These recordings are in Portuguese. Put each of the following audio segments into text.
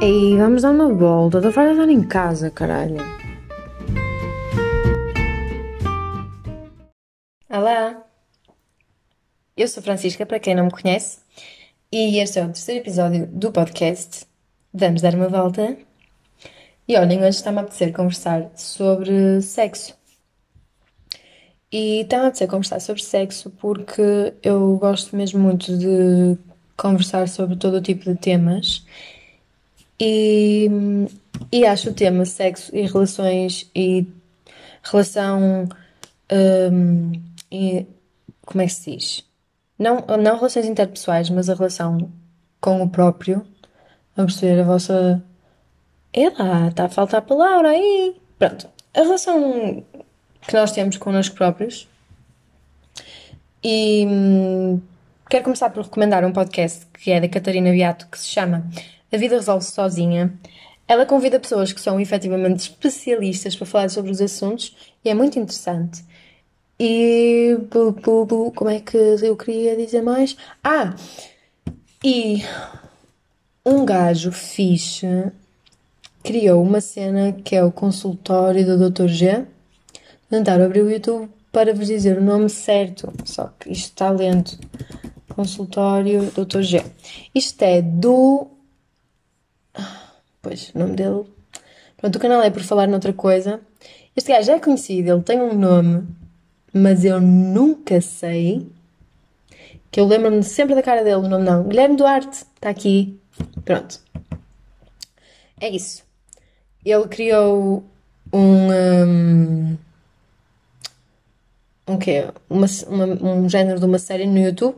Ei, vamos dar uma volta. Estou farta de estar em casa, caralho. Olá! Eu sou Francisca, para quem não me conhece, e este é o terceiro episódio do podcast Vamos Dar uma Volta. E olhem, hoje está-me a apetecer conversar sobre sexo. E está-me a apetecer conversar sobre sexo porque eu gosto mesmo muito de conversar sobre todo o tipo de temas e, e acho o tema sexo e relações e relação. hum, e, como é que se diz? Não, não relações interpessoais, mas a relação com o próprio. Vamos perceber a vossa. Lá, está a faltar a palavra aí. Pronto. A relação que nós temos connosco próprios. E hum, quero começar por recomendar um podcast que é da Catarina Beato que se chama A Vida Resolve-se Sozinha. Ela convida pessoas que são efetivamente especialistas para falar sobre os assuntos e é muito interessante. E como é que eu queria dizer mais? Ah! E um gajo fixe criou uma cena que é o consultório do Dr. G. Tentar abrir o YouTube para vos dizer o nome certo, só que isto está lento. Consultório Dr. G. Isto é do. Pois, o nome dele. Pronto, o canal é por falar noutra coisa. Este gajo é conhecido, ele tem um nome, mas eu nunca sei. Que eu lembro-me sempre da cara dele, o nome não. Guilherme Duarte, está aqui. Pronto. É isso. Ele criou um. hum, um quê? Uma, uma- um género de uma série no YouTube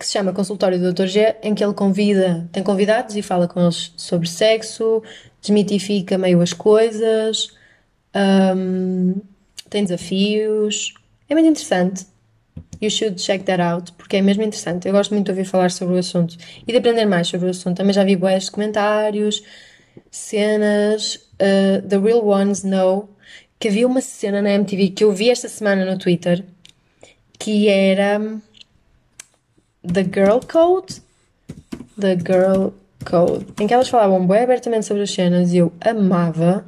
que se chama Consultório do Dr. G, em que ele convida, tem convidados e fala com eles sobre sexo, desmitifica meio as coisas, hum, tem desafios. É muito interessante. You should check that out, porque é mesmo interessante. Eu gosto muito de ouvir falar sobre o assunto e de aprender mais sobre o assunto. Também já vi bués comentários, cenas. uh, The Real Ones Know que havia uma cena na MTV que eu vi esta semana no Twitter que era The Girl Code. The Girl Code. Em que elas falavam bem abertamente sobre as cenas e eu amava.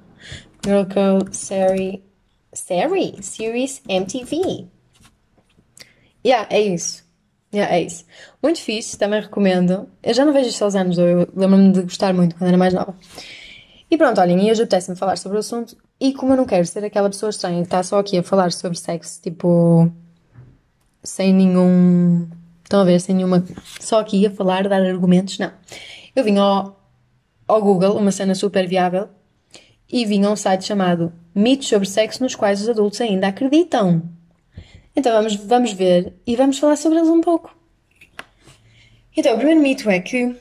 Girl Code Sari. Sari? Series MTV. Yeah, é isso. Yeah, é isso. Muito fixe, também recomendo. Eu já não vejo isto uns anos, eu lembro-me de gostar muito quando era mais nova. E pronto, olhem, e hoje apetece-me falar sobre o assunto. E como eu não quero ser aquela pessoa estranha que está só aqui a falar sobre sexo, tipo. sem nenhum. Estão a ver? Sem nenhuma. só aqui a falar, dar argumentos, não. Eu vim ao, ao Google, uma cena super viável, e vim a um site chamado Mitos sobre Sexo nos quais os adultos ainda acreditam. Então vamos, vamos ver e vamos falar sobre eles um pouco. Então, o primeiro mito é que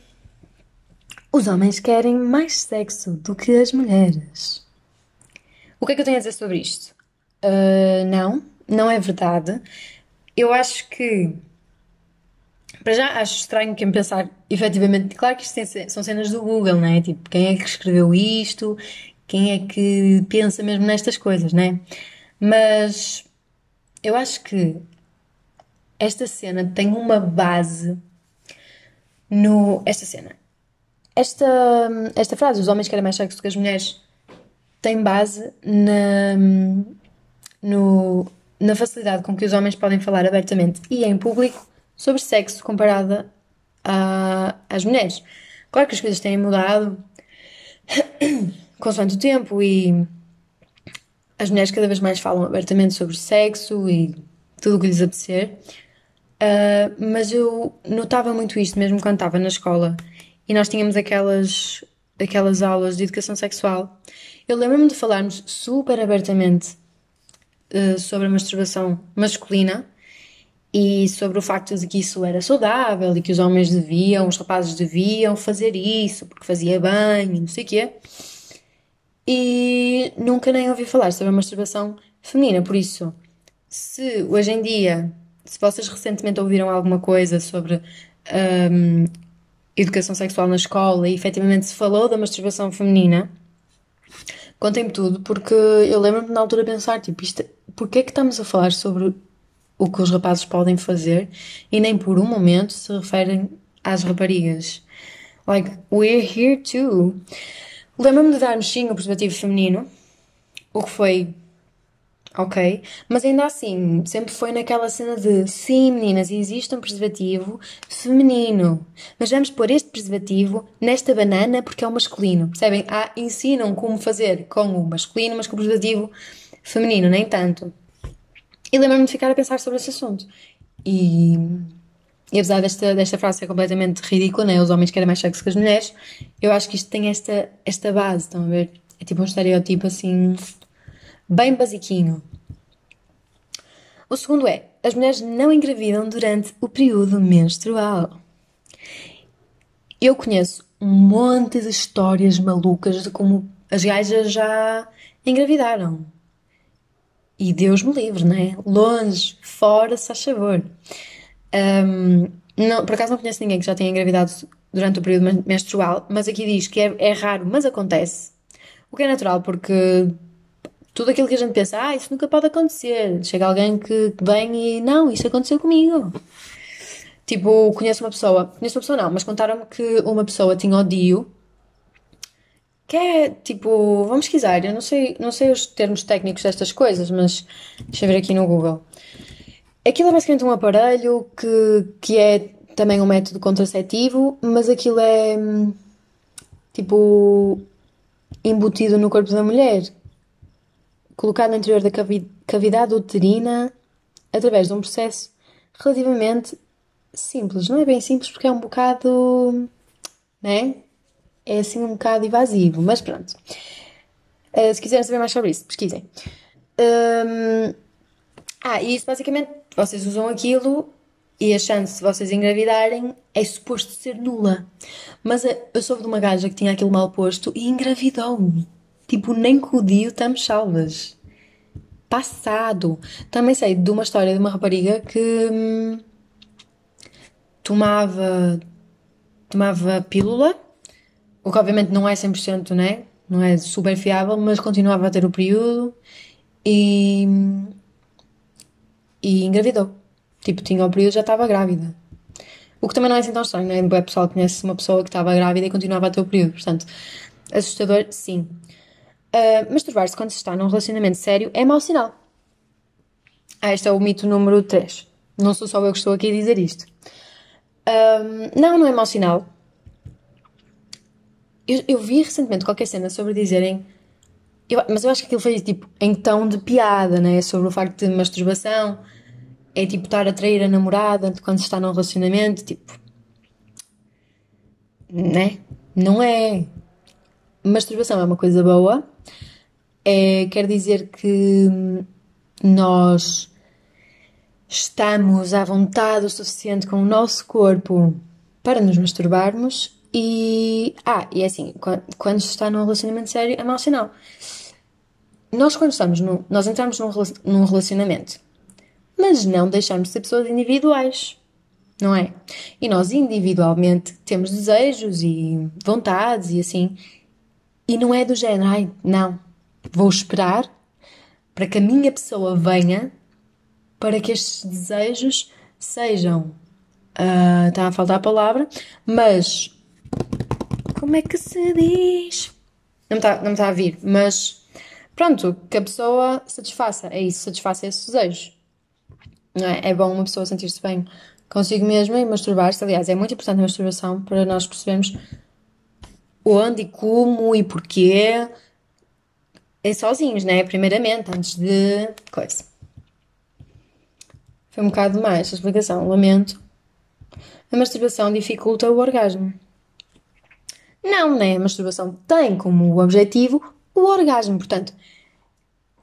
os homens querem mais sexo do que as mulheres. O que é que eu tenho a dizer sobre isto? Ah, não, não é verdade. Eu acho que. Para já, acho estranho quem pensar, efetivamente. Claro que isto são cenas do Google, não é? Tipo, quem é que escreveu isto? Quem é que pensa mesmo nestas coisas, não é? Mas eu acho que esta cena tem uma base no. Esta cena. Esta, esta frase, os homens querem mais sexo do que as mulheres, tem base na, no, na facilidade com que os homens podem falar abertamente e em público sobre sexo comparada a- às mulheres. Claro que as coisas têm mudado consoante o tempo e as mulheres cada vez mais falam abertamente sobre sexo e tudo o que lhes apetecer. Uh, mas eu notava muito isto mesmo quando estava na escola e nós tínhamos aquelas, aquelas aulas de educação sexual. Eu lembro-me de falarmos super abertamente uh, sobre a masturbação masculina e sobre o facto de que isso era saudável e que os homens deviam, os rapazes deviam fazer isso porque fazia bem e não sei o quê. E nunca nem ouvi falar sobre a masturbação feminina, por isso, se hoje em dia, se vocês recentemente ouviram alguma coisa sobre hum, educação sexual na escola e efetivamente se falou da masturbação feminina, contem-me tudo, porque eu lembro-me na altura pensar, tipo, isto, porquê é que estamos a falar sobre o que os rapazes podem fazer e nem por um momento se referem às raparigas? Like, we're here too. Lembro-me de dar-nos sim o preservativo feminino, o que foi ok, mas ainda assim, sempre foi naquela cena de sim, meninas, existe um preservativo feminino, mas vamos pôr este preservativo nesta banana porque é o masculino, percebem? Ah, ensinam como fazer com o masculino, mas com o preservativo feminino, nem tanto. E lembro-me de ficar a pensar sobre esse assunto. E, e apesar desta, desta frase ser completamente ridícula, né? Os homens querem mais sexo que as mulheres, eu acho que isto tem esta, esta base, estão a ver? É tipo um estereótipo assim, bem basiquinho. O segundo é, as mulheres não engravidam durante o período menstrual. Eu conheço um monte de histórias malucas de como as gajas já engravidaram. E Deus me livre, né? Longe, fora, se faz favor. Um, não, por acaso não conheço ninguém que já tenha engravidado durante o período menstrual, mas aqui diz que é, é raro, mas acontece. O que é natural, porque tudo aquilo que a gente pensa, ah, isso nunca pode acontecer. Chega alguém que, que vem e, não, isso aconteceu comigo. Tipo, conheço uma pessoa, conheço uma pessoa não, mas contaram-me que uma pessoa tinha odio que é tipo, vamos pesquisar, eu não sei, não sei os termos técnicos destas coisas, mas deixa eu ver aqui no Google. Aquilo é basicamente um aparelho que, que é também um método contraceptivo, mas aquilo é tipo embutido no corpo da mulher, colocado no interior da cavidade uterina através de um processo relativamente simples. Não é bem simples porque é um bocado, né? É assim um bocado invasivo, mas pronto. Uh, se quiserem saber mais sobre isso, pesquisem. Um, ah, e isso basicamente, vocês usam aquilo e a chance de vocês engravidarem é suposto ser nula. Mas eh, eu soube de uma gaja que tinha aquilo mal posto e engravidou. Tipo, nem com o Dio estamos salvas. Passado. Também sei de uma história de uma rapariga que hum, tomava, tomava pílula o que obviamente não é 100%, né? Não é super fiável, mas continuava a ter o período e. e engravidou. Tipo, tinha o período já estava grávida. O que também não é assim tão estranho, né? O pessoal conhece uma pessoa que estava grávida e continuava a ter o período. Portanto, assustador, sim. Uh, Masturbar-se quando se está num relacionamento sério é mau sinal. Ah, este é o mito número 3. Não sou só eu que estou aqui a dizer isto. Um, não, não é mau sinal. Eu, eu vi recentemente qualquer cena sobre dizerem. Eu, mas eu acho que aquilo foi tipo em tom de piada, né? Sobre o facto de masturbação é tipo estar a trair a namorada quando se está num relacionamento, tipo. Né? Não é. Masturbação é uma coisa boa, é, quer dizer que nós estamos à vontade o suficiente com o nosso corpo para nos masturbarmos e, ah, e é assim, quando, está num relacionamento sério é mau sinal. Nós quando estamos nós entramos num, num relacionamento, mas não deixamos de ser pessoas individuais, não é? E nós individualmente temos desejos e vontades e assim, e não é do género, ai, não, vou esperar para que a minha pessoa venha para que estes desejos sejam, uh, está a faltar a palavra, mas como é que se diz? Não me está não tá a vir, mas pronto, que a pessoa satisfaça, é isso, satisfaça esse desejo. Não é? é bom uma pessoa sentir-se bem consigo mesma e masturbar-se. Aliás, é muito importante a masturbação para nós percebermos onde e como e porquê. É sozinhos, né? Primeiramente, antes de coisa. Foi um bocado demais a explicação, lamento. A masturbação dificulta o orgasmo. Não, né? A masturbação tem como objetivo o orgasmo. Portanto,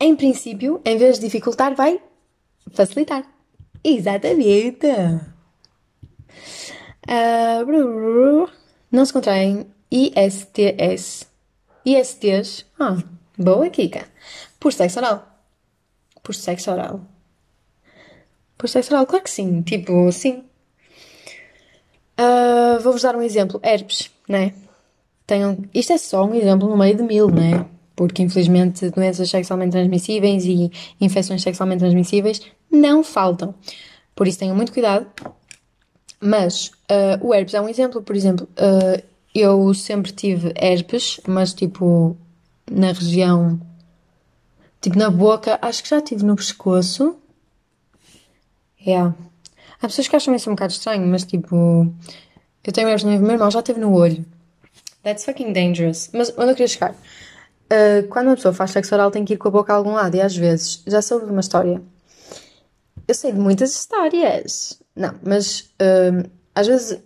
em princípio, em vez de dificultar, vai facilitar. Exatamente. Uh, não se contraem ISTS. ISTs. Ah, boa, Kika. Por sexo oral. Por sexo oral. Por sexo oral, claro que sim. Tipo, sim. Uh, Vou-vos dar um exemplo. Herpes, né? Tenham. Isto é só um exemplo no meio de mil, né? Porque infelizmente doenças sexualmente transmissíveis e infecções sexualmente transmissíveis não faltam. Por isso tenham muito cuidado. Mas uh, o herpes é um exemplo, por exemplo, uh, eu sempre tive herpes, mas tipo na região, tipo na boca, acho que já tive no pescoço. Yeah. Há pessoas que acham isso um bocado estranho, mas tipo, eu tenho herpes no meu irmão, já teve no olho. That's fucking dangerous. Mas onde eu queria chegar? Uh, quando uma pessoa faz sexo oral tem que ir com a boca a algum lado e às vezes, já soube uma história. Eu sei de muitas histórias. Não, mas uh, às vezes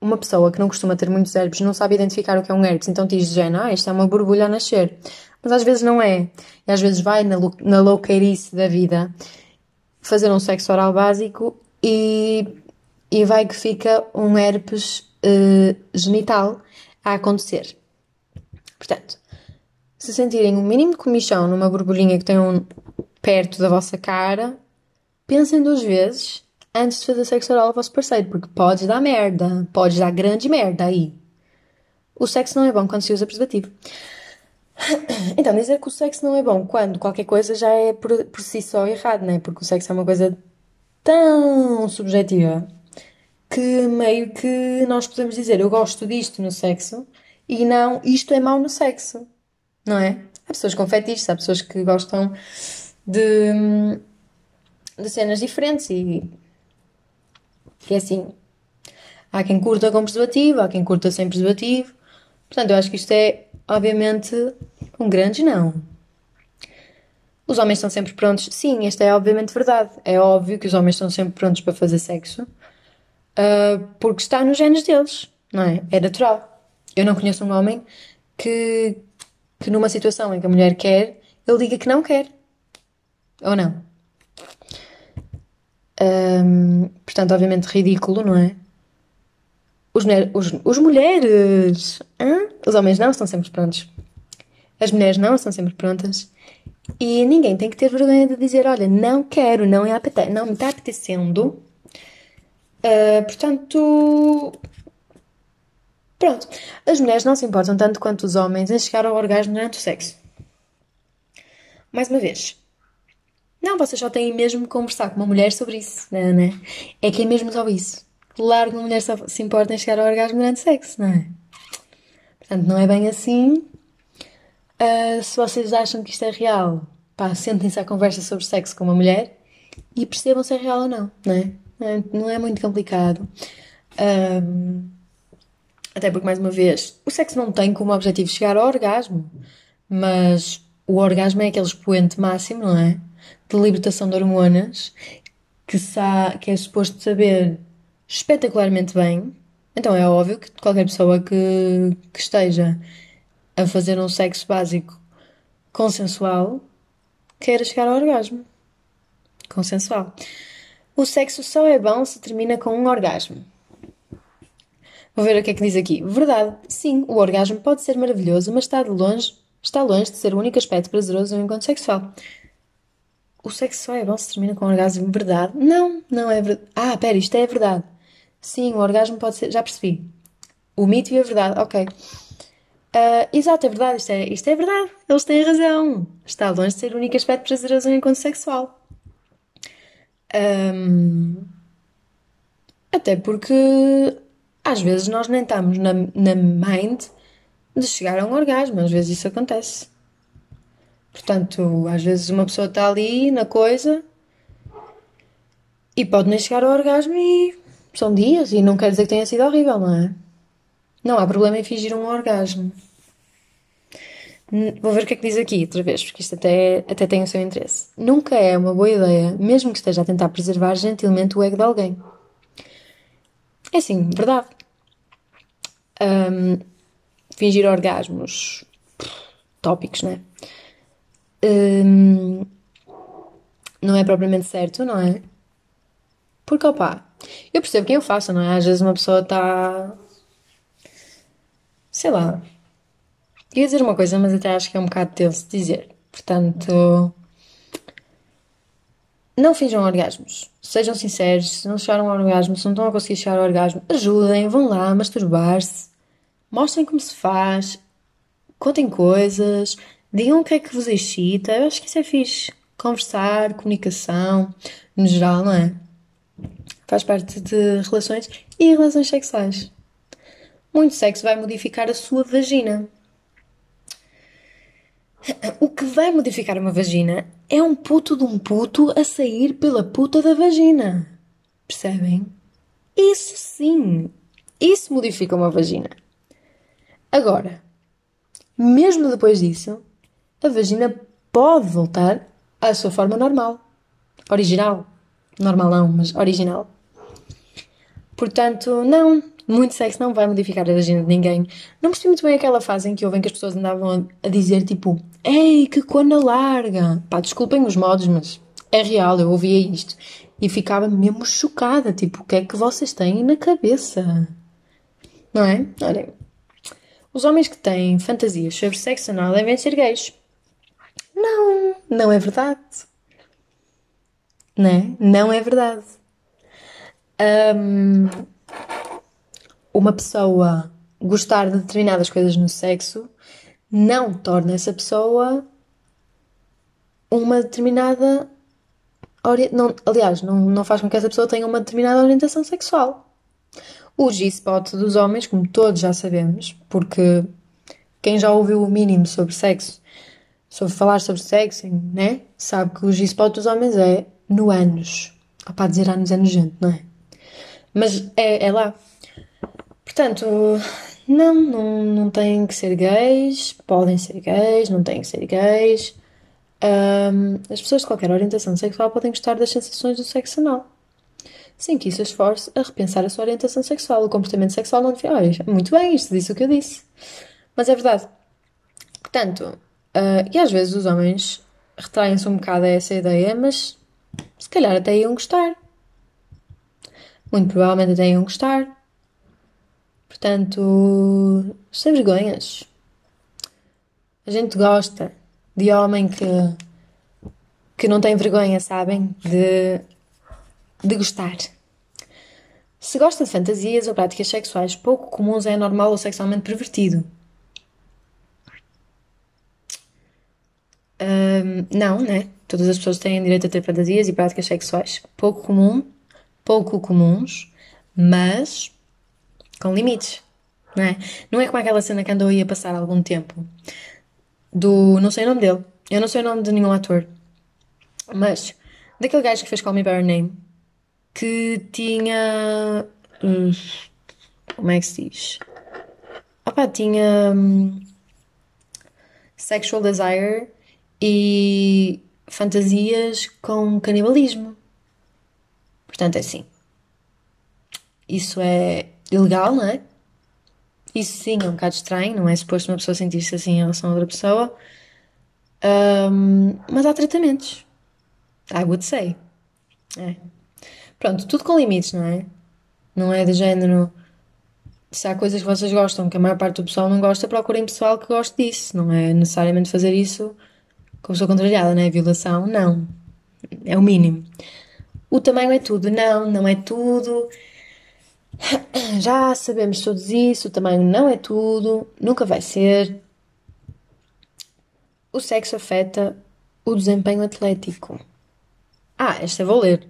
uma pessoa que não costuma ter muitos herpes não sabe identificar o que é um herpes, então diz de ah, isto é uma borbulha a nascer. Mas às vezes não é. E às vezes vai na, na louqueirice da vida fazer um sexo oral básico e, e vai que fica um herpes uh, genital a acontecer. Portanto, se sentirem um mínimo de comichão numa borbulhinha que tenham perto da vossa cara, pensem duas vezes antes de fazer sexo oral ao vosso parceiro, porque pode dar merda, pode dar grande merda aí. O sexo não é bom quando se usa preservativo. Então, dizer que o sexo não é bom quando qualquer coisa já é por, por si só errado, né? Porque o sexo é uma coisa tão subjetiva que meio que nós podemos dizer eu gosto disto no sexo e não isto é mau no sexo, não é? Há pessoas com fetiches, há pessoas que gostam de, de cenas diferentes e que é assim, há quem curta com preservativo, há quem curta sem preservativo. Portanto, eu acho que isto é, obviamente, um grande não. Os homens estão sempre prontos. Sim, isto é obviamente verdade. É óbvio que os homens estão sempre prontos para fazer sexo, uh, porque está nos genes deles, não é? É natural. Eu não conheço um homem que, que numa situação em que a mulher quer, ele diga que não quer. Ou não? Um, portanto, obviamente ridículo, não é? Os, os, os mulheres, os homens não estão sempre prontos. As mulheres não estão sempre prontas. E ninguém tem que ter vergonha de dizer: Olha, não quero, não, é apete não me está apetecendo. Uh, portanto, pronto. As mulheres não se importam tanto quanto os homens em chegar ao orgasmo durante o sexo. Mais uma vez, não, vocês só têm mesmo conversar com uma mulher sobre isso, não é? É que é mesmo só isso. Claro que uma mulher só se importa em chegar ao orgasmo durante o sexo, não é? Portanto, não é bem assim. Uh, se vocês acham que isto é real, pá, sentem-se à conversa sobre sexo com uma mulher e percebam se é real ou não, não é? Não é, muito complicado. Um, até porque, mais uma vez, o sexo não tem como objetivo chegar ao orgasmo, mas o orgasmo é aquele expoente máximo, não é? de libertação de hormonas que, sa que é suposto saber espetacularmente bem. Então é óbvio que qualquer pessoa que, que esteja a fazer um sexo básico consensual queira chegar ao orgasmo. Consensual. O sexo só é bom se termina com um orgasmo. Vou ver o que é que diz aqui. Verdade. Sim, o orgasmo pode ser maravilhoso, mas está de longe, está longe de ser o único aspecto prazeroso do encontro sexual o sexo só é bom se termina com um orgasmo. Verdade? Não, não é verdade. Ah, pera, isto é verdade. Sim, o orgasmo pode ser. Já percebi. O mito e a verdade, ok. Uh, exato, é verdade, isto é, isto é verdade. Eles têm razão. Está longe de ser o único aspecto prazeroso em encontro sexual. Um, até porque às vezes nós nem estamos na, na mind de chegar a um orgasmo, às vezes isso acontece. Portanto, às vezes uma pessoa está ali na coisa e pode nem chegar ao orgasmo e são dias e não quer dizer que tenha sido horrível, não é? Não há problema em fingir um orgasmo. Vou ver o que é que diz aqui outra vez, porque isto até, até tem o seu interesse. Nunca é uma boa ideia, mesmo que esteja a tentar preservar gentilmente o ego de alguém. É assim, verdade. Um, fingir orgasmos tópicos, não é? hum, não é propriamente certo, não é? Porque, opá, eu percebo quem eu faço, não é? Às vezes uma pessoa está. Sei lá. Ia dizer uma coisa, mas até acho que é um bocado tenso dizer. Portanto. Não finjam orgasmos. Sejam sinceros. Se não chegaram ao orgasmo, se não estão a conseguir chegar ao orgasmo, ajudem, vão lá masturbar-se. Mostrem como se faz. Contem coisas. Digam o que é que vos excita. Eu acho que isso é fixe. Conversar, comunicação, no geral, não é? Faz parte de relações e relações sexuais. muito sexo vai modificar a sua vagina. O que vai modificar uma vagina é um puto de um puto a sair pela puta da vagina. Percebem? Isso sim. Isso modifica uma vagina. Agora, mesmo depois disso, a vagina pode voltar à sua forma normal. Original. Normal não, mas original. Portanto, não. Muito sexo não vai modificar a vagina de ninguém. Não percebi muito bem aquela fase em que houve em que as pessoas andavam a dizer tipo Ei, que cona larga! Pá, desculpem os modos, mas é real, eu ouvia isto. E ficava mesmo chocada, tipo, o que é que vocês têm na cabeça? Não é? Olhem, os homens que têm fantasias sobre sexo anal devem ser gays. Não, não é verdade. Né? Não é verdade. Um, uma pessoa gostar de determinadas coisas no sexo não torna essa pessoa uma determinada. Não, aliás, não, não faz com que essa pessoa tenha uma determinada orientação sexual. O G-spot dos homens, como todos já sabemos, porque quem já ouviu o mínimo sobre sexo, sobre falar sobre sexo, né? Sabe que o G-spot dos homens é no anos. Para dizer anos é nojento, não é? Mas é, é lá. Portanto, não, não, não têm que ser gays, podem ser gays, não têm que ser gays. Um, as pessoas de qualquer orientação sexual podem gostar das sensações do sexo anal. Sem que isso esforce a repensar a sua orientação sexual. O comportamento sexual não define. Olha, muito bem, isto disse o que eu disse. Mas é verdade. Portanto, uh, e às vezes os homens retraem-se um bocado a essa ideia, mas se calhar até iam gostar. Muito provavelmente até iam gostar. Portanto, sem vergonhas. A gente gosta de homem que, que não tem vergonha, sabem? De, de gostar. Se gosta de fantasias ou práticas sexuais pouco comuns, é normal ou sexualmente pervertido. Um, não, né? Todas as pessoas têm direito a ter fantasias e práticas sexuais pouco comum, pouco comuns, mas com limites, não é? Não é como aquela cena que andou aí a passar algum tempo do. não sei o nome dele, eu não sei o nome de nenhum ator, mas daquele gajo que fez Call Me By Your Name que tinha. Hum, como é que se diz? Opa, tinha. Hum, sexual desire e fantasias com canibalismo. Portanto, é assim. Isso é ilegal, não é? Isso sim é um bocado estranho, não é suposto uma pessoa sentir-se assim em relação a outra pessoa. Um, mas há tratamentos. I would say. É. Pronto, tudo com limites, não é? Não é de género. Se há coisas que vocês gostam que a maior parte do pessoal não gosta, procurem pessoal que goste disso. Não é necessariamente fazer isso com a pessoa contrariada, não é? Violação, não. É o mínimo. O tamanho é tudo. Não, não é tudo. Já sabemos todos isso, o tamanho não é tudo, nunca vai ser. O sexo afeta o desempenho atlético. Ah, esta vou ler.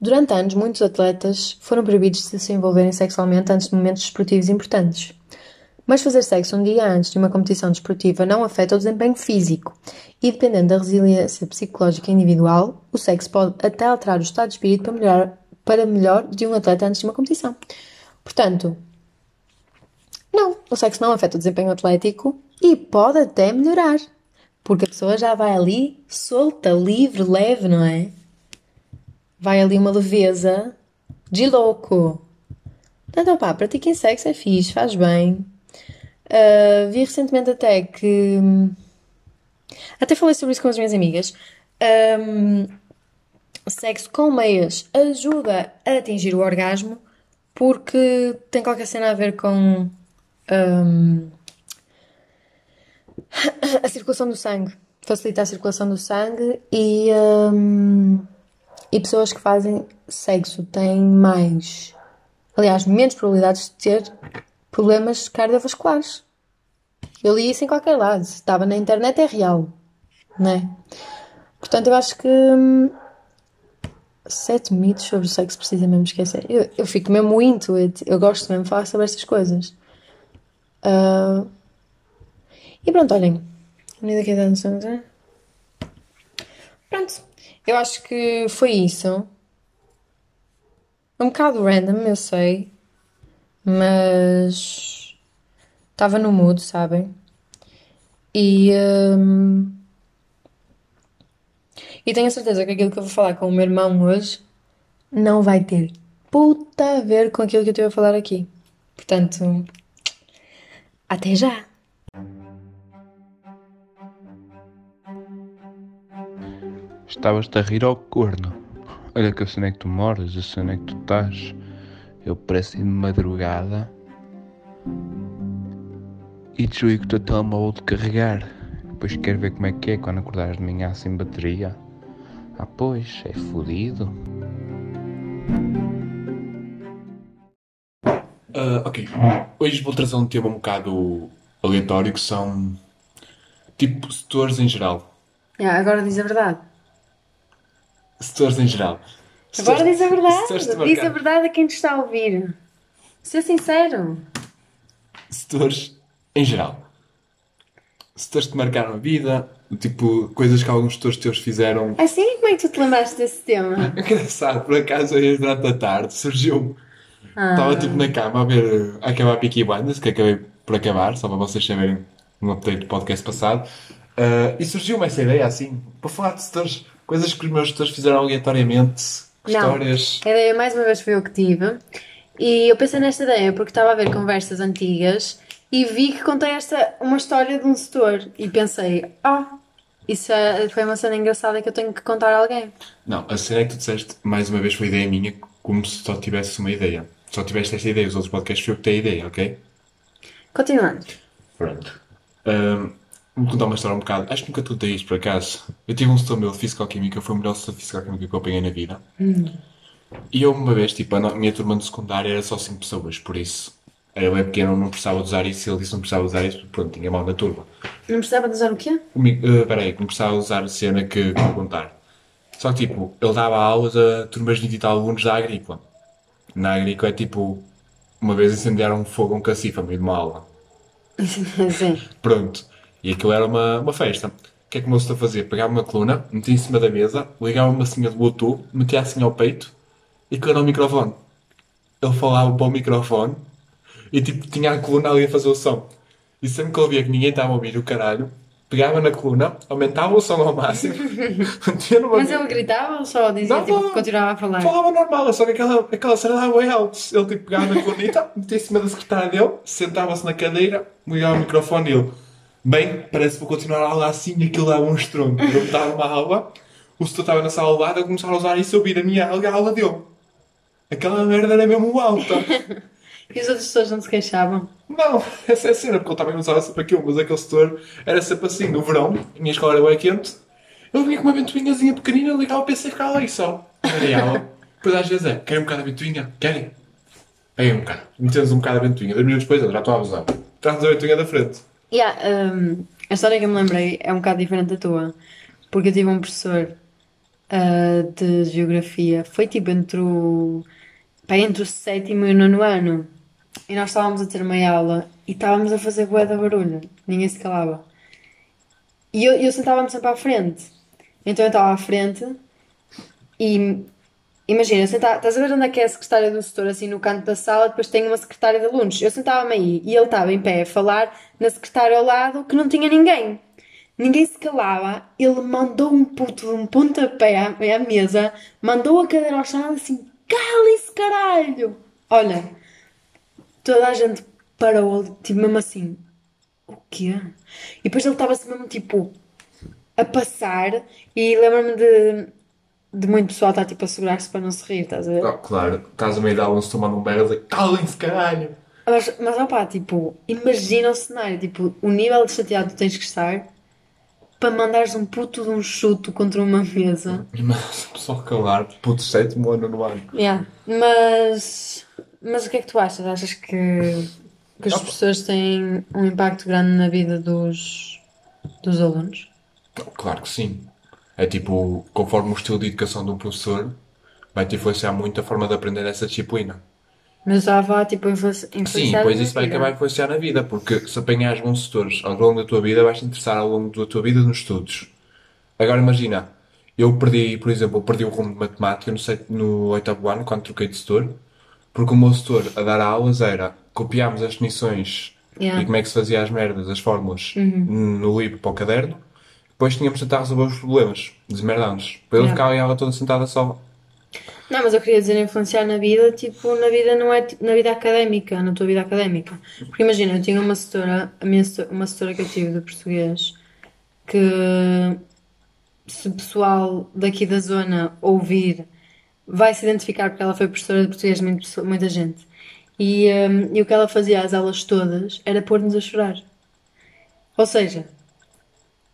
Durante anos, muitos atletas foram proibidos de se envolverem sexualmente antes de momentos desportivos importantes. Mas fazer sexo um dia antes de uma competição desportiva não afeta o desempenho físico e, dependendo da resiliência psicológica individual, o sexo pode até alterar o estado de espírito para melhorar para melhor de um atleta antes de uma competição. Portanto, não, o sexo não afeta o desempenho atlético e pode até melhorar, porque a pessoa já vai ali solta, livre, leve, não é? Vai ali uma leveza de louco. Portanto, opá, pratiquem sexo, é fixe, faz bem. Uh, vi recentemente até que. Até falei sobre isso com as minhas amigas. Um, sexo com meias ajuda a atingir o orgasmo porque tem qualquer cena a ver com um, a circulação do sangue. Facilita a circulação do sangue e, um, e pessoas que fazem sexo têm mais, aliás, menos probabilidades de ter problemas cardiovasculares. Eu li isso em qualquer lado. Estava na internet é real, né? Portanto, eu acho que hum, sete mitos sobre o sexo precisa mesmo esquecer. Eu, eu fico mesmo into it. Eu gosto mesmo de falar sobre estas coisas. Ah, e pronto, olhem. Unida que dança. Pronto. Eu acho que foi isso. Um bocado random, eu sei. Mas estava no mood, sabem? E, hum, e tenho a certeza que aquilo que eu vou falar com o meu irmão hoje não vai ter puta a ver com aquilo que eu estive a falar aqui. Portanto, até já! Estavas-te a rir ao corno. Olha que sei onde é que tu moras, sei onde é que tu estás. Eu pareço de madrugada e desligo o teu telemóvel de carregar. Depois quero ver como é que é quando acordares de manhã sem bateria. Ah, pois, é fodido. Ah, ok. Hoje vou trazer um tema um bocado aleatório que são tipo setores em geral. Yeah, agora diz a verdade. Setores em geral. Agora Setores- diz a verdade. Diz a verdade a quem te está a ouvir. Ser sincero. Setores em geral. Setores que te marcaram a vida, tipo coisas que alguns setores teus fizeram. Assim, como é que tu te lembraste desse tema? É engraçado, por acaso hoje durante a tarde surgiu. Ah. Estava tipo na cama a ver a acabar Peaky Blinders, que acabei por acabar, só para vocês saberem no update do podcast passado. Ah, e surgiu-me essa ideia assim, para falar de setores, coisas que os meus setores fizeram aleatoriamente, histórias. A ideia mais uma vez foi eu que tive. E eu pensei nesta ideia porque estava a ver conversas antigas e vi que contei esta, uma história de um setor. E pensei, ah, isso é- foi uma cena engraçada que eu tenho que contar a alguém. Não, a cena é que tu disseste, mais uma vez foi ideia minha, como se só tivesse uma ideia. Só tiveste esta ideia, os outros podcasts foi eu que tenho a ideia, ok? Continuando. Pronto. Ahm, vou contar uma história um bocado. Acho que nunca te contei isto por acaso. Eu tive um setor meu de Fisicoquímica, foi o melhor setor de Fisicoquímica que eu apanhei na vida. E eu uma vez, tipo, a minha turma de secundária era só 5 pessoas, por isso. Era bem pequeno, não precisava de usar isso. Ele disse que não precisava usar isso, pronto, tinha mal na turma. Não precisava de usar o quê? Comigo, uh, peraí, que não precisava usar a cena que, que contar. Só que, tipo, ele dava aulas a turmas de 20 e tal alunos da agrícola. Na agrícola é tipo, uma vez incendiaram um fogo a um cacife a meio de uma aula. Sim. Pronto. E aquilo era uma, uma festa. O que é que o moço a fazer? Pegava uma coluna, metia em cima da mesa, ligava uma senha de Bluetooth, metia assim ao peito e era o microfone. Ele falava para o microfone e tipo tinha a coluna ali a fazer o som. E sempre que eu via que ninguém estava a ouvir o caralho, pegava na coluna, aumentava o som ao máximo, Mas ele gritava ou só dizia, Não, tipo, não. continuava a falar? Falava normal, só que aquela, aquela cena dava bem alto. Ele tipo pegava na colunita, metia em cima da secretária dele, sentava-se na cadeira, ligava o microfone e ele. Bem, parece que vou continuar a aula assim e aquilo dava um estrondo. Eu estava numa aula, o setor estava na sala ao lado, eu começava a usar isso e eu ouvir a minha aula e a aula dele. Aquela merda era mesmo alta. E as outras pessoas não se queixavam? Não, essa é a cena, porque ele também não usava sempre aquilo, mas aquele setor era sempre assim, no verão, a minha escola era bem quente, eu vinha com uma ventoinhazinha pequenina, ligava o PC e ficava ali só. Era a aula. Depois às vezes é, querem um bocado de ventoinha? Querem? Peguem um bocado. Metemos um bocado de ventoinha. Dois minutos depois, eu já estou a abusar. Traz a ventoinha da frente. Yeah, um, a história que eu me lembrei é um bocado diferente da tua. Porque eu tive um professor uh, de geografia, foi tipo entre o, pá, entre o sétimo e o nono ano. E nós estávamos a ter uma aula e estávamos a fazer bué da barulho, ninguém se calava. E eu, eu sentava-me sempre à frente. Então eu estava à frente e imagina, estás a ver onde é que é a secretária do setor, assim no canto da sala, depois tem uma secretária de alunos. Eu sentava-me aí e ele estava em pé a falar na secretária ao lado que não tinha ninguém. Ninguém se calava, ele mandou um puto de um pontapé à, à mesa, mandou a cadeira ao chão assim: calem-se caralho! Olha, toda a gente parou, tipo mesmo assim: o quê? E depois ele estava-se mesmo tipo a passar e lembro-me de, de muito pessoal estar tipo a segurar-se para não se rir, estás a ver? Oh, claro, estás a meio aula, se tomando um e calem-se, caralho. Mas, mas opá, tipo, imagina o cenário, tipo, o nível de chateado que tens que estar para mandares um puto de um chuto contra uma mesa. Mas só calar, puto sétimo ano no ano. Yeah. Mas, mas o que é que tu achas? Achas que, que as pessoas têm um impacto grande na vida dos, dos alunos? Claro que sim. É tipo, conforme o estilo de educação de um professor, vai te influenciar muito a forma de aprender essa disciplina. Mas a falar, tipo, influenciar Sim, pois isso vai acabar a influenciar na vida, porque se apanhares bons setores ao longo da tua vida, vais-te interessar ao longo da tua vida nos estudos. Agora imagina, eu perdi, por exemplo, eu perdi o rumo de matemática no, no oitavo ano, quando troquei de setor, porque o meu setor a dar aulas era copiámos as definições Yeah. e como é que se fazia as merdas, as fórmulas, no livro para o caderno, depois tínhamos de tentar resolver os problemas, desmerdámos. Eu Yeah. ficava em aula toda sentada só. Não, mas eu queria dizer influenciar na vida, tipo, na vida não é na vida académica, na tua vida académica. Porque imagina, eu tinha uma setora, a minha setora- uma setora que eu tive de português, que se o pessoal daqui da zona ouvir, vai se identificar porque ela foi professora de português de muito muita gente. E, hum, e o que ela fazia às aulas todas era pôr-nos a chorar. Ou seja,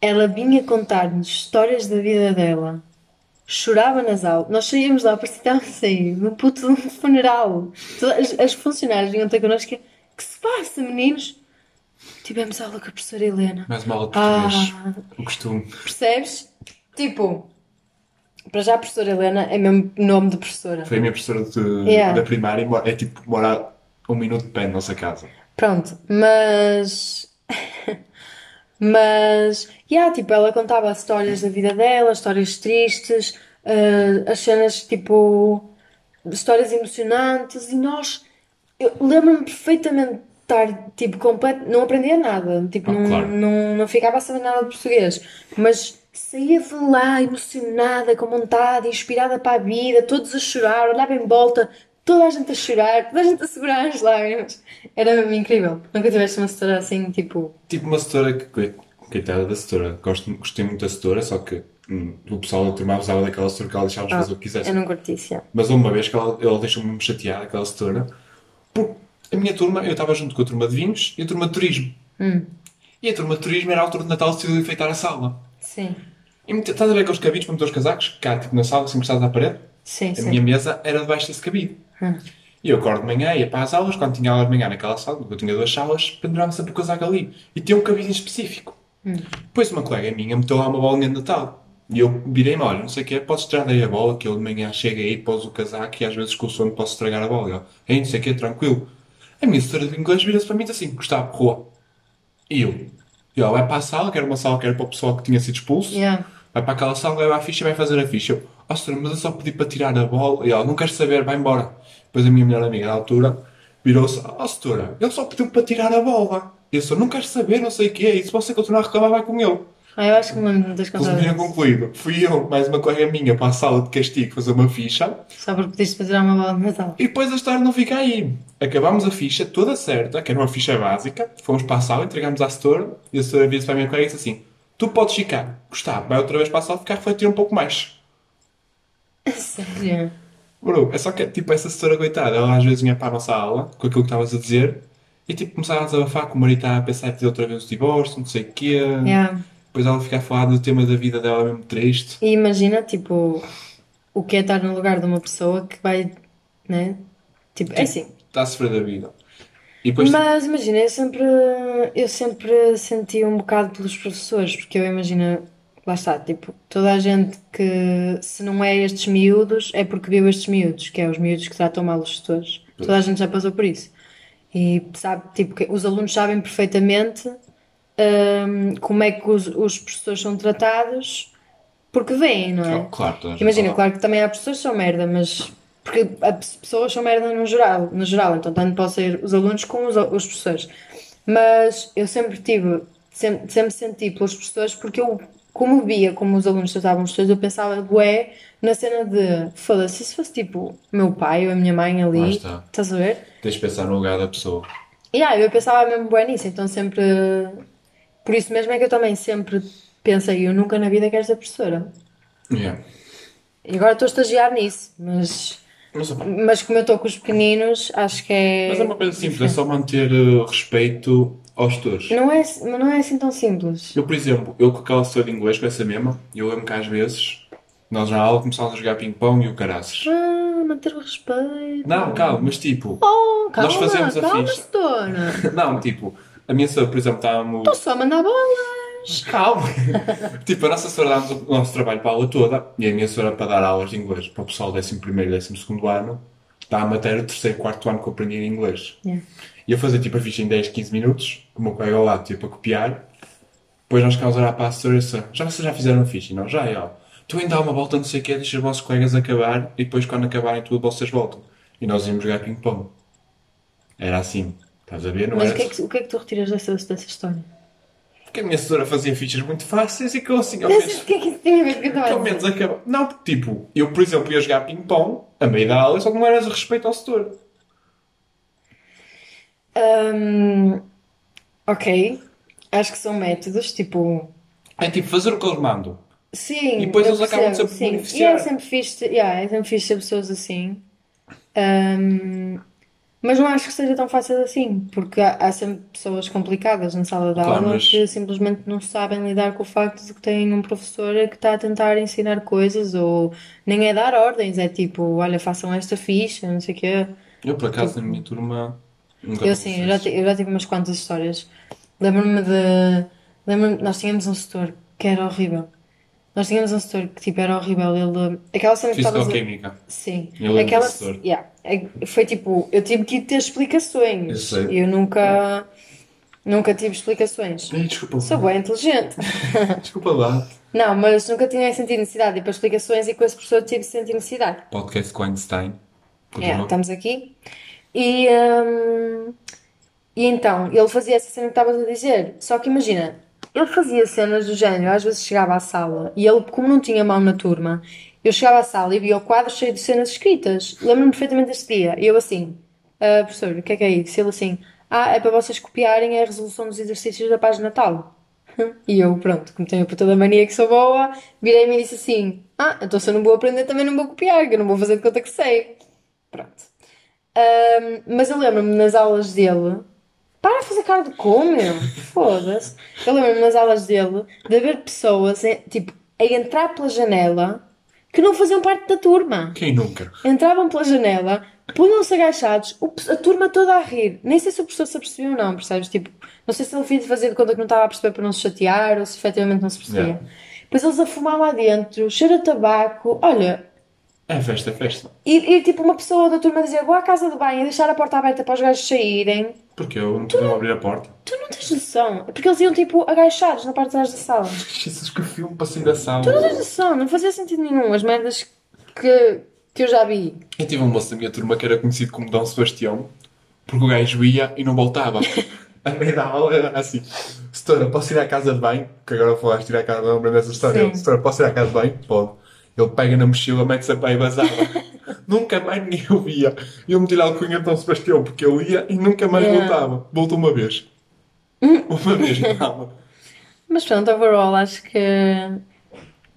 ela vinha contar-nos histórias da vida dela chorava nas aulas. Nós saíamos lá, parecia que sair no puto de um funeral. As, as funcionárias vinham ter connosco que, que se passa, meninos? Tivemos aula com a professora Helena. Mais uma aula de português. Ah, O costume. percebes? Tipo, para já a professora Helena é mesmo nome de professora. Foi a minha professora de- Yeah. da primária e é tipo morar um minuto de pé na nossa casa. Pronto, mas. mas. Yeah, tipo, ela contava histórias da vida dela, histórias tristes, eh, as cenas tipo. histórias emocionantes e nós. Eu lembro-me perfeitamente de estar tipo completo. Não aprendia nada, tipo, Ah, não, claro. não, não ficava a saber nada de português, mas saía de lá emocionada, com vontade, inspirada para a vida, todos a chorar, olhava em volta, toda a gente a chorar, toda a gente a segurar as lágrimas. Era mesmo incrível. Nunca tiveste uma história assim, tipo. Tipo uma setora que, coi- coitada da setora, Gosto, gostei muito da setora, só que hum, o pessoal da turma abusava daquela setora que ela deixava-nos fazer o que quisesse. Eu não curti isso. Mas houve uma vez que ela, ela deixou-me chateada, aquela setora, porque a minha turma, eu estava junto com a turma de vinhos e a turma de turismo. Hum. E a turma de turismo era a altura de Natal decidiu enfeitar a sala. Sim. E estás a ver aqueles cabides para meter os casacos? Cá, tipo, na sala, assim encostados à parede? Sim, A sim. minha mesa era debaixo desse cabide. Hum. E eu acordo de manhã, ia para as aulas, quando tinha aula de manhã naquela sala, porque eu tinha duas salas, pendurava sempre o casaco ali. E tinha um cabide em específico. Depois uma colega minha meteu lá uma bolinha de Natal. E eu virei-me, olha, não sei o que é, podes tirar daí a bola, que eu de manhã chego aí, pôs o casaco e às vezes com o sono posso estragar a bola. E eu, ei, não sei o que, tranquilo. A minha senhora de inglês vira-se para mim assim, Gustavo, rua. E eu, e ela vai para a sala, que era uma sala que era para o pessoal que tinha sido expulso. Yeah. Vai para aquela sala, leva a ficha e vai fazer a ficha. Eu, ó senhora, mas eu só pedi para tirar a bola. E ela, não queres saber, vai embora. Depois a minha melhor amiga na altura virou-se, ó senhora, ele só pediu para tirar a bola. E eu só, não queres saber, não sei o que é. E se você continuar a reclamar, vai com ele. Ah, eu acho que de ter Resumindo concluído, fui eu, mais uma colega minha, para a sala de castigo fazer uma ficha. Só porque pediste para tirar uma bola de Natal. E depois a história não fica aí. Acabámos a ficha toda certa, que era uma ficha básica. Fomos para a sala, entregámos à setora. E a setora vira-se para a minha colega e disse assim, tu podes ficar. Gustavo, vai outra vez para a sala ficar a refletir um pouco mais. Sério. Bro, é só que, tipo, essa setora coitada, ela às vezes vinha para a nossa aula, com aquilo que estavas a dizer, e tipo, começava a desabafar que o marido estava a pensar em ter outra vez o divórcio, não sei o quê. Yeah. Depois ela fica a falar do tema da vida dela mesmo triste. E imagina, tipo, o que é estar no lugar de uma pessoa que vai, né? Tipo, é assim. Está a sofrer da vida. Depois, Mas imagina, eu sempre, eu sempre senti um bocado pelos professores, porque eu imagino, lá está, tipo, toda a gente que, se não é estes miúdos, é porque viu estes miúdos, que é os miúdos que tratam mal os tutores. Toda a gente já passou por isso. E sabe, tipo, que os alunos sabem perfeitamente hum, como é que os, os professores são tratados, porque veem, não é? Oh, claro, Imagina, claro que também há pessoas que são merda, mas. Porque as pessoas são merda no geral, no geral, então tanto pode ser os alunos como os, os professores. Mas eu sempre tive, sempre, sempre senti pelos professores, porque eu, como via como os alunos tratavam os professores, eu pensava, bué, na cena de, foda-se, se fosse tipo meu pai ou a minha mãe ali, está. estás a ver? tens de pensar no lugar da pessoa. E ah, eu pensava mesmo bué nisso, então sempre. Por isso mesmo é que eu também sempre pensei, eu nunca na vida quero ser professora. Yeah. E agora estou a estagiar nisso, mas. Mas, opa, Mas como eu estou com os pequeninos, acho que é. mas é uma coisa simples, é só manter eh, respeito aos tutores. Não é, mas não é assim tão simples. Eu, por exemplo, eu com aquela setora de inglês, com essa mesma, eu lembro que às vezes, nós na aula começámos a jogar ping-pong e o caraças. Ah, manter o respeito. Não, calma, mas tipo, Oh, calma, Nós fazemos a calma, ficha. setora. não, tipo, a minha setora, por exemplo, estávamos. Estou só a mandar bolas. Calma! tipo, a nossa setora dá-nos o nosso trabalho para a aula toda e a minha setora para dar aulas de inglês para o pessoal do 11 e 12 ano está a matéria do terceiro, quarto ano que eu aprendi em inglês. Yeah. E eu fazia tipo a ficha em 10, 15 minutos, o meu colega ao lado tipo a copiar. Depois nós ficámos a olhar para a assessora e disse, já vocês já fizeram a ficha? Nós, já, já. Tu ainda dá uma volta, não sei o quê, deixa os vossos colegas acabar e depois quando acabarem tudo vocês voltam. E nós íamos jogar ping-pong. Era assim. Estás a ver? Não Mas era... o que, é que, o que é que tu retiras dessa, dessa história? Porque a minha assessora fazia fichas muito fáceis e que eu assim, ao menos... o que é que isso tem a ver com a menos acaba. Não, porque tipo, eu por exemplo ia jogar ping-pong a meio da aula, só que não era de respeito ao setor. Hum, ok. Acho que são métodos, tipo. É tipo fazer o que eles mandam. Sim, E depois eles acabam percebo, de se sim. beneficiar. E é sempre fixe, yeah, é sempre fixe pessoas assim. Hum, mas não acho que seja tão fácil assim, porque há, há sempre pessoas complicadas na sala de Claro, aula mas- que simplesmente não sabem lidar com o facto de que têm um professor que está a tentar ensinar coisas ou nem é dar ordens, é tipo, olha, façam esta ficha, não sei o quê. Eu por acaso na minha turma nunca Eu sim, eu já, eu já tive umas quantas histórias. Lembro-me de. Lembro-me, nós tínhamos um setor que era horrível. Nós tínhamos um setor que tipo era horrível. Ele. Aquela cena que estavas a- Físico-química. Sim. Eu Aquela. Yeah. É- Foi tipo, eu tive que ter explicações. Eu sei. Eu nunca. Nunca tive explicações. Ei, desculpa Sou bem inteligente. Desculpa lá. Não, mas nunca tinha sentido necessidade de ir para explicações e com esse professor tive sentido necessidade. Podcast com Einstein. É, estamos aqui. E, hum, e então, ele fazia essa cena que estavas a dizer. Só que imagina, ele fazia cenas do género. Às vezes chegava à sala e ele, como não tinha mão na turma, eu chegava à sala e via o quadro cheio de cenas escritas. Lembro-me perfeitamente deste dia. E eu assim, "Ah, professor, o que é que é isso? Ele assim, ah, é para vocês copiarem a resolução dos exercícios da página tal. E eu, pronto, como tenho a puta da mania que sou boa, virei-me e disse assim: Ah, então se eu não vou aprender, também não vou copiar, que eu não vou fazer de conta que sei. Pronto. Ahm, mas eu lembro-me nas aulas dele. Para de fazer cara de como, meu? Foda-se. Eu lembro-me nas aulas dele de haver pessoas, eh, tipo, a entrar pela janela que não faziam parte da turma. Quem nunca? Entravam pela janela, punham-se agachados, a turma toda a rir. Nem sei se o professor se apercebeu ou não, percebes? Tipo, não sei se ele fez fazer de conta que não estava a perceber para não se chatear ou se efetivamente não se percebia. Yeah. Depois eles a fumar lá dentro, cheiro a tabaco. Olha, É festa, é festa. e, e tipo uma pessoa da turma dizer vou à casa de banho e deixar a porta aberta para os gajos saírem. Porque eu não podia abrir a porta. Tu não tens noção. Porque eles iam tipo agachados na parte de trás da sala. Jesus, que filme para sair da sala. Tu não tens noção, não fazia sentido nenhum. As merdas que, que eu já vi. Eu tive um moço da minha turma que era conhecido como Dom Sebastião, porque o gajo ia e não voltava. A meio da aula era assim: Setora, posso ir à casa de banho? Que agora falaste ir à casa de banho, lembro dessa história. Setora, posso ir à casa de banho? Pode. Ele pega na mochila, mete-se a pé e vazava. nunca mais ninguém o via. Eu meti-lhe a alcunha de Dom Sebastião, porque ele ia e nunca mais Yeah. voltava. Voltou uma vez. uma vez na aula. Mas pronto, overall, acho que.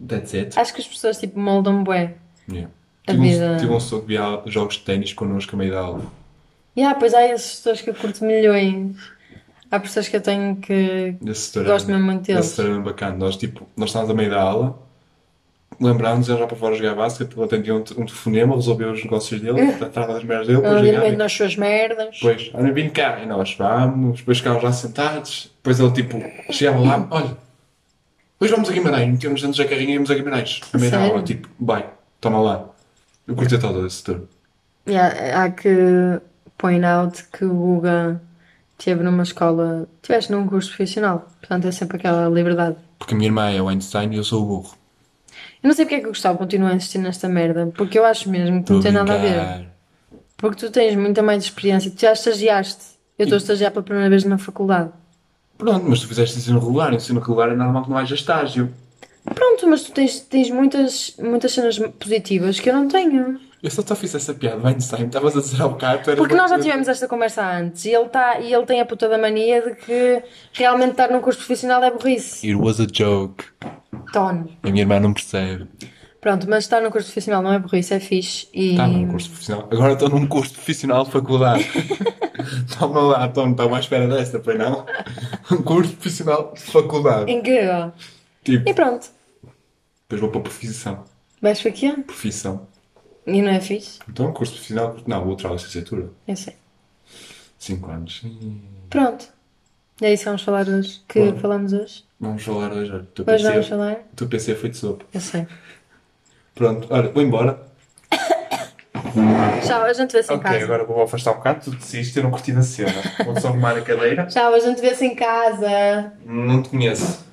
That's it. Acho que as pessoas tipo moldam bué. Yeah. A Tive, vida- um, tive um que via jogos de ténis connosco a meio da aula. E ah, pois há essas pessoas que eu curto milhões. Há pessoas que eu tenho que. Esse setor Gosto mesmo muito deles. Esse setor era bacana. Nós, tipo, nós estávamos a meio da aula, lembrámos, ele já para fora jogar basquete, atendia um, um telefonema, resolveu os negócios dele, tratava das merdas dele, depois ligava nas suas merdas. Depois, olha, vim cá, e nós vamos, depois ficávamos lá sentados, depois ele, tipo, chegava lá, olha, hoje vamos a Guimarães, metíamos dentro da carrinha e íamos a Guimarães, a Sério? aula, tipo, vai, toma lá. Eu curti todo esse setor. Yeah, há que point out que o Guga esteve numa escola. Estiveste num curso profissional. Portanto, é sempre aquela liberdade. Porque a minha irmã é o Einstein e eu sou o burro. Eu não sei porque é que o Gustavo continua a insistir nesta merda. Porque eu acho mesmo que não tem nada a ver. Porque tu tens muita mais experiência. Tu já estagiaste. Eu estou a estagiar pela primeira vez na faculdade. Pronto, mas tu fizeste ensino regular, ensino regular é normal que não haja estágio. Pronto, mas tu tens, tens muitas, muitas cenas positivas que eu não tenho. Eu só te fiz essa piada do Einstein, estavas a dizer ao eras Porque nós já tivemos esta conversa antes e ele, tá, e ele tem a puta da mania de que realmente estar num curso profissional é burrice. It was a joke. Tone. A minha irmã não percebe. Pronto, mas estar num curso profissional não é burrice, é fixe. E... Estava num curso profissional. Agora estou num curso profissional de faculdade. Toma lá, então, estava à espera desta, foi não? Um curso profissional de faculdade. Incrível. Tipo, E pronto. depois vou para a profissão. Vais para aqui? Profissão. E não é fixe? Então, curso profissional. Não, outra licenciatura. Eu sei. 5 anos. Ih, Pronto. É isso que vamos falar hoje. Que Bom. falamos hoje. Vamos falar hoje. olha, Hoje PC, vamos falar. o teu PC foi de sopa. Eu sei. Pronto, olha, vou embora. Tchau, a gente vê-se em Ok, casa. agora vou afastar um bocado, tu desiste, eu não curti da cena. Vou só arrumar a cadeira. Tchau, a gente vê-se em casa. Não te conheço.